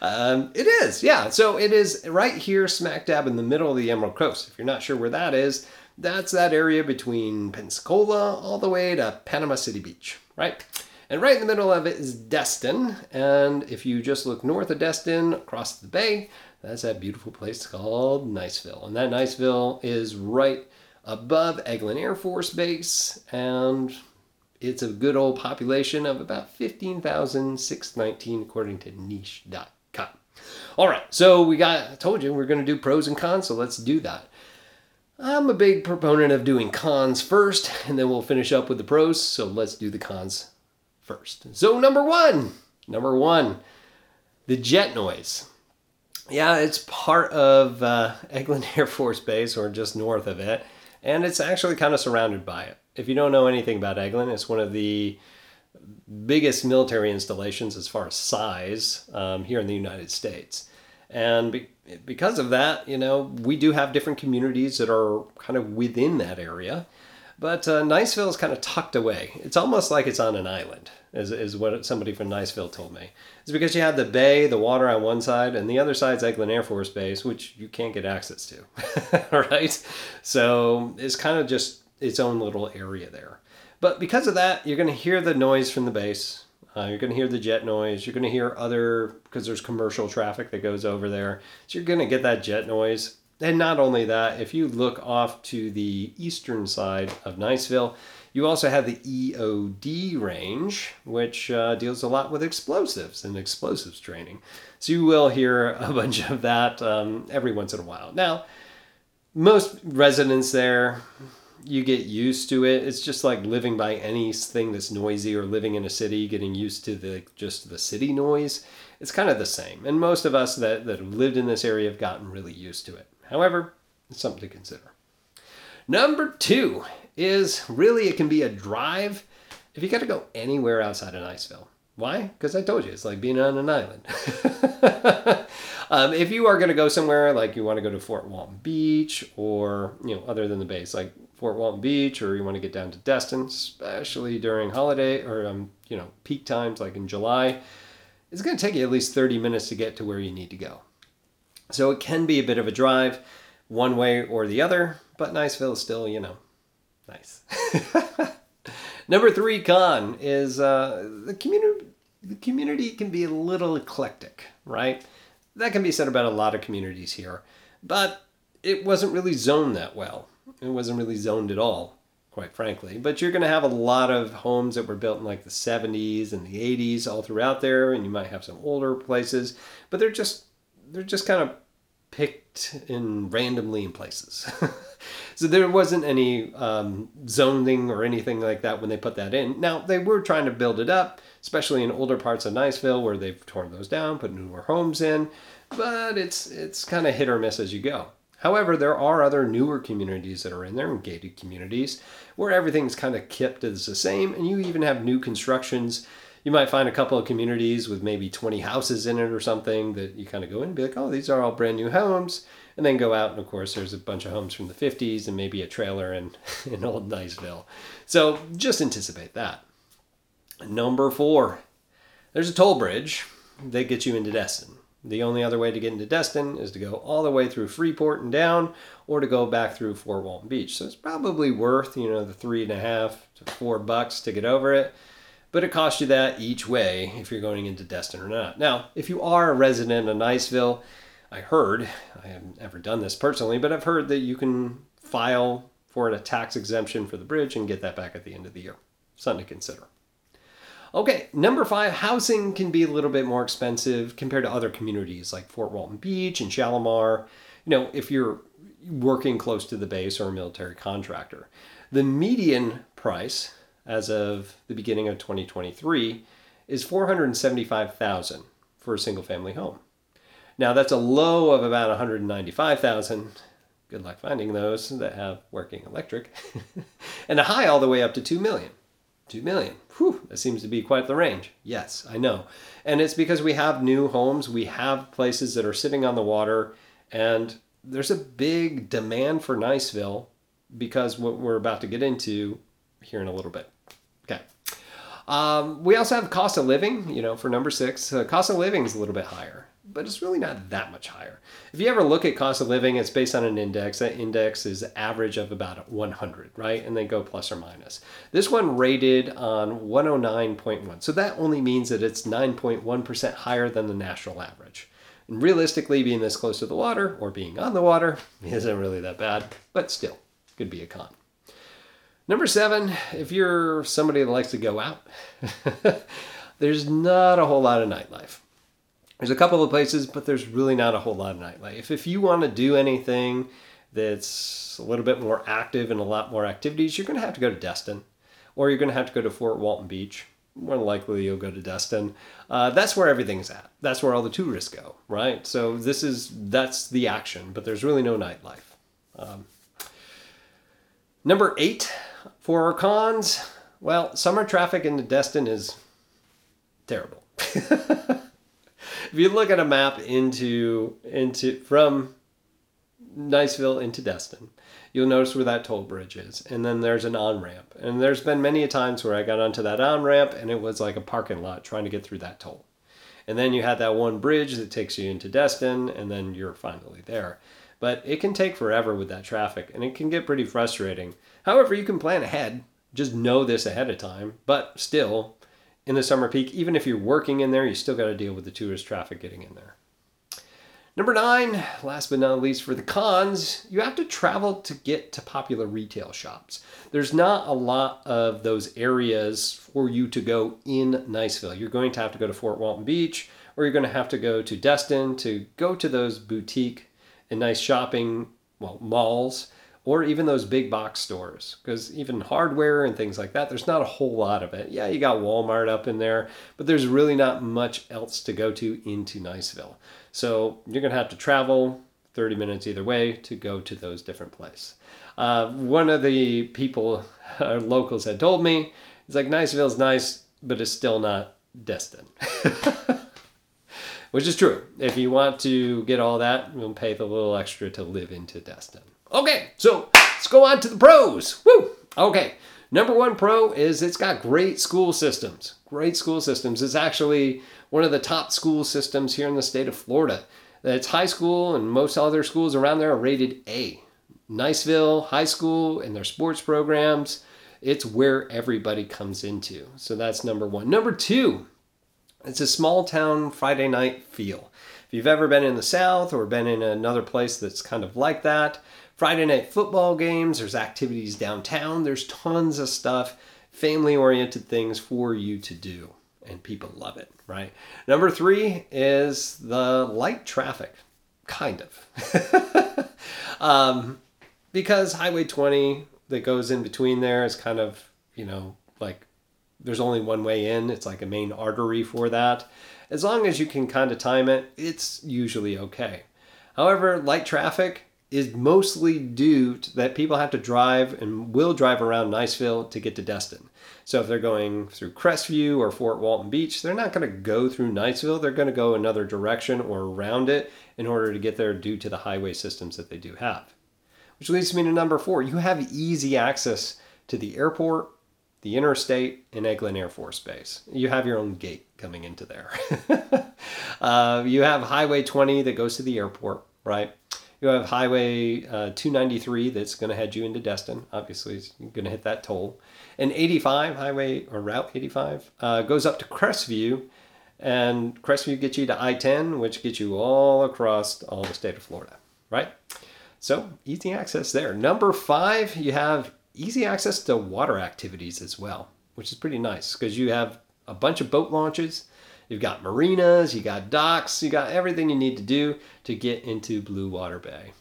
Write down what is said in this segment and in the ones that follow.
um, it is, yeah. So it is right here, smack dab in the middle of the Emerald Coast. If you're not sure where that is, that's that area between Pensacola all the way to Panama City Beach, right? And right in the middle of it is Destin. And if you just look north of Destin, across the bay, that's that beautiful place called Niceville. And that Niceville is right above Eglin Air Force Base. And it's a good old population of about 15,619 according to niche.com. All right, so we got, I told you we're going to do pros and cons, so let's do that. I'm a big proponent of doing cons first, and then we'll finish up with the pros, so let's do the cons first. So, number one, number one, the jet noise. Yeah, it's part of uh, Eglin Air Force Base, or just north of it, and it's actually kind of surrounded by it if you don't know anything about Eglin, it's one of the biggest military installations as far as size um, here in the United States. And be, because of that, you know, we do have different communities that are kind of within that area. But uh, Niceville is kind of tucked away. It's almost like it's on an island, is, is what somebody from Niceville told me. It's because you have the bay, the water on one side, and the other side's Eglin Air Force Base, which you can't get access to. right? So it's kind of just its own little area there. But because of that, you're going to hear the noise from the base. Uh, you're going to hear the jet noise. You're going to hear other, because there's commercial traffic that goes over there. So you're going to get that jet noise. And not only that, if you look off to the eastern side of Niceville, you also have the EOD range, which uh, deals a lot with explosives and explosives training. So you will hear a bunch of that um, every once in a while. Now, most residents there, you get used to it. It's just like living by anything that's noisy or living in a city, getting used to the just the city noise. It's kind of the same. And most of us that, that have lived in this area have gotten really used to it. However, it's something to consider. Number two is really it can be a drive if you got to go anywhere outside of Niceville. Why? Because I told you it's like being on an island. um, if you are going to go somewhere like you want to go to Fort Walton Beach or you know other than the base, like Fort Walton Beach, or you want to get down to Destin, especially during holiday or um, you know peak times like in July, it's going to take you at least 30 minutes to get to where you need to go. So it can be a bit of a drive, one way or the other, but Niceville is still you know nice. Number three con is uh, the community. The community can be a little eclectic, right? That can be said about a lot of communities here, but it wasn't really zoned that well it wasn't really zoned at all, quite frankly. But you're going to have a lot of homes that were built in like the 70s and the 80s all throughout there, and you might have some older places, but they're just they're just kind of picked in randomly in places. so there wasn't any um, zoning or anything like that when they put that in. Now they were trying to build it up, especially in older parts of Niceville where they've torn those down, put newer homes in, but it's it's kind of hit or miss as you go. However, there are other newer communities that are in there, gated communities, where everything's kind of kept as the same, and you even have new constructions. You might find a couple of communities with maybe 20 houses in it or something that you kind of go in and be like, oh, these are all brand new homes. And then go out, and of course, there's a bunch of homes from the 50s and maybe a trailer in, in Old Niceville. So just anticipate that. Number four, there's a toll bridge that gets you into Destin. The only other way to get into Destin is to go all the way through Freeport and down, or to go back through Fort Walton Beach. So it's probably worth, you know, the three and a half to four bucks to get over it. But it costs you that each way if you're going into Destin or not. Now, if you are a resident of Niceville, I heard, I haven't ever done this personally, but I've heard that you can file for a tax exemption for the bridge and get that back at the end of the year. Something to consider. Okay, number five, housing can be a little bit more expensive compared to other communities like Fort Walton Beach and Shalimar. You know, if you're working close to the base or a military contractor. The median price as of the beginning of 2023 is 475,000 for a single family home. Now that's a low of about 195,000. Good luck finding those that have working electric. and a high all the way up to 2 million. 2 million. Whew, that seems to be quite the range. Yes, I know. And it's because we have new homes, we have places that are sitting on the water, and there's a big demand for Niceville because what we're about to get into here in a little bit. Okay. Um, we also have cost of living, you know, for number six. Uh, cost of living is a little bit higher but it's really not that much higher. If you ever look at cost of living, it's based on an index. That index is average of about 100, right? And they go plus or minus. This one rated on 109.1. So that only means that it's 9.1% higher than the national average. And realistically, being this close to the water or being on the water isn't really that bad, but still could be a con. Number seven, if you're somebody that likes to go out, there's not a whole lot of nightlife. There's a couple of places, but there's really not a whole lot of nightlife. If you want to do anything that's a little bit more active and a lot more activities, you're going to have to go to Destin, or you're going to have to go to Fort Walton Beach. More likely, you'll go to Destin. Uh, that's where everything's at. That's where all the tourists go, right? So this is that's the action, but there's really no nightlife. Um, number eight for our cons. Well, summer traffic into Destin is terrible. if you look at a map into into from Niceville into Destin, you'll notice where that toll bridge is, and then there's an on ramp. And there's been many a times where I got onto that on ramp, and it was like a parking lot trying to get through that toll. And then you had that one bridge that takes you into Destin, and then you're finally there. But it can take forever with that traffic, and it can get pretty frustrating. However, you can plan ahead. Just know this ahead of time. But still, in the summer peak. Even if you're working in there, you still got to deal with the tourist traffic getting in there. Number nine, last but not least for the cons, you have to travel to get to popular retail shops. There's not a lot of those areas for you to go in Niceville. You're going to have to go to Fort Walton Beach or you're going to have to go to Destin to go to those boutique and nice shopping well malls or even those big box stores because even hardware and things like that there's not a whole lot of it. Yeah you got walmart up in there but there's really not much else to go to into niceville. So you're going to have to travel 30 minutes either way to go to those different places uh, one of the people uh, locals had told me it's like niceville's nice but it's still not destin which is true. If you want to get all that you'll pay the little extra to live into destin Okay, so let's go on to the pros. Woo! Okay, number one pro is it's got great school systems. Great school systems. It's actually one of the top school systems here in the state of Florida. It's high school, and most other schools around there are rated A. Niceville High School and their sports programs, it's where everybody comes into. So that's number one. Number two, it's a small town Friday night feel. If you've ever been in the South or been in another place that's kind of like that, Friday night football games, there's activities downtown, there's tons of stuff, family oriented things for you to do. And people love it, right? Number three is the light traffic, kind of. um, because Highway 20 that goes in between there is kind of, you know, like there's only one way in, it's like a main artery for that. As long as you can kind of time it, it's usually okay. However, light traffic, is mostly due to that people have to drive and will drive around Niceville to get to Destin. So if they're going through Crestview or Fort Walton Beach, they're not going to go through Niceville. They're going to go another direction or around it in order to get there due to the highway systems that they do have. Which leads me to number four. You have easy access to the airport, the interstate, and Eglin Air Force Base. You have your own gate coming into there. uh, you have Highway 20 that goes to the airport, right? You have Highway uh, 293 that's going to head you into Destin. Obviously, you're going to hit that toll. And 85, Highway or Route 85, uh, goes up to Crestview. And Crestview gets you to I 10, which gets you all across all the state of Florida, right? So, easy access there. Number five, you have easy access to water activities as well, which is pretty nice because you have a bunch of boat launches You've got marinas, you got docks, you got everything you need to do to get into Bluewater Bay.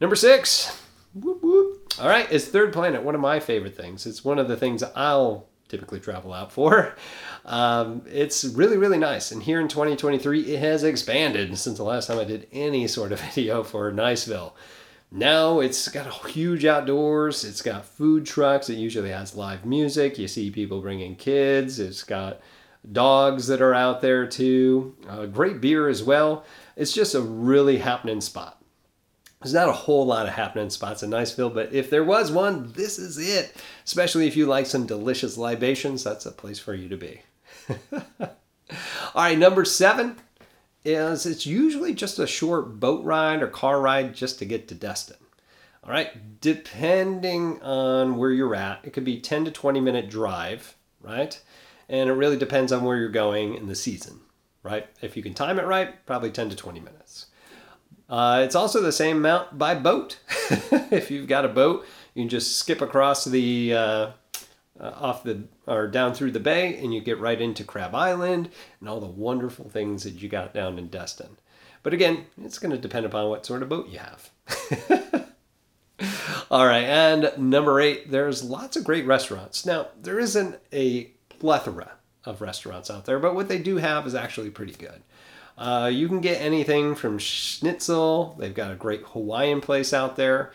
Number six, whoop, whoop. all right, it's Third Planet, one of my favorite things. It's one of the things I'll typically travel out for. Um, it's really, really nice. And here in 2023, it has expanded since the last time I did any sort of video for Niceville. Now it's got a huge outdoors. It's got food trucks. It usually has live music. You see people bringing kids. It's got dogs that are out there too. Uh, great beer as well. It's just a really happening spot. There's not a whole lot of happening spots in Niceville, but if there was one, this is it. Especially if you like some delicious libations, that's a place for you to be. All right, number seven is it's usually just a short boat ride or car ride just to get to Destin. All right, depending on where you're at, it could be 10 to 20 minute drive, right? And it really depends on where you're going in the season, right? If you can time it right, probably 10 to 20 minutes. Uh, it's also the same amount by boat. if you've got a boat, you can just skip across the uh, uh, off the or down through the bay, and you get right into Crab Island and all the wonderful things that you got down in Destin. But again, it's going to depend upon what sort of boat you have. all right, and number eight, there's lots of great restaurants. Now, there isn't a plethora of restaurants out there, but what they do have is actually pretty good. Uh, you can get anything from schnitzel. They've got a great Hawaiian place out there,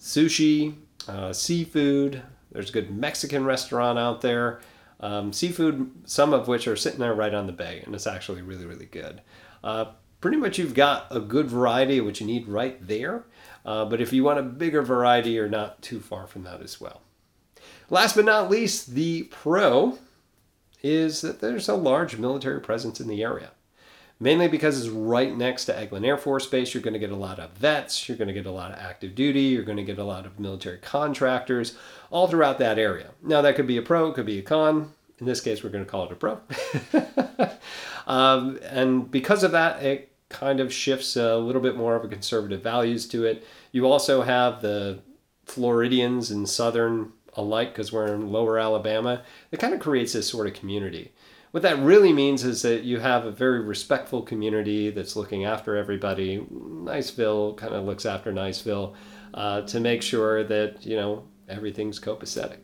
sushi, uh, seafood. There's a good Mexican restaurant out there. Um, seafood, some of which are sitting there right on the bay, and it's actually really, really good. Uh, pretty much you've got a good variety of what you need right there. Uh, but if you want a bigger variety, you're not too far from that as well. Last but not least, the pro is that there's a large military presence in the area mainly because it's right next to Eglin Air Force Base. You're going to get a lot of vets, you're going to get a lot of active duty, you're going to get a lot of military contractors all throughout that area. Now, that could be a pro, it could be a con. In this case, we're going to call it a pro. um, and because of that, it kind of shifts a little bit more of a conservative values to it. You also have the Floridians and southern alike because we're in lower Alabama. It kind of creates this sort of community what that really means is that you have a very respectful community that's looking after everybody. Niceville kind of looks after Niceville uh, to make sure that you know everything's copacetic.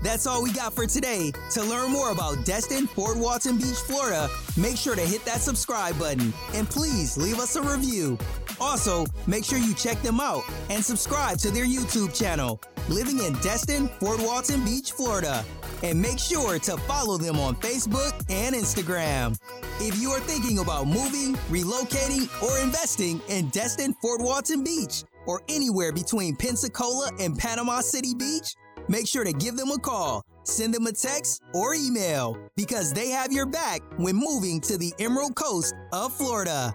That's all we got for today. To learn more about Destin, Fort Walton Beach, Florida, make sure to hit that subscribe button and please leave us a review. Also, make sure you check them out and subscribe to their YouTube channel, Living in Destin, Fort Walton Beach, Florida. And make sure to follow them on Facebook and Instagram. If you are thinking about moving, relocating, or investing in Destin, Fort Walton Beach, or anywhere between Pensacola and Panama City Beach, make sure to give them a call, send them a text, or email because they have your back when moving to the Emerald Coast of Florida.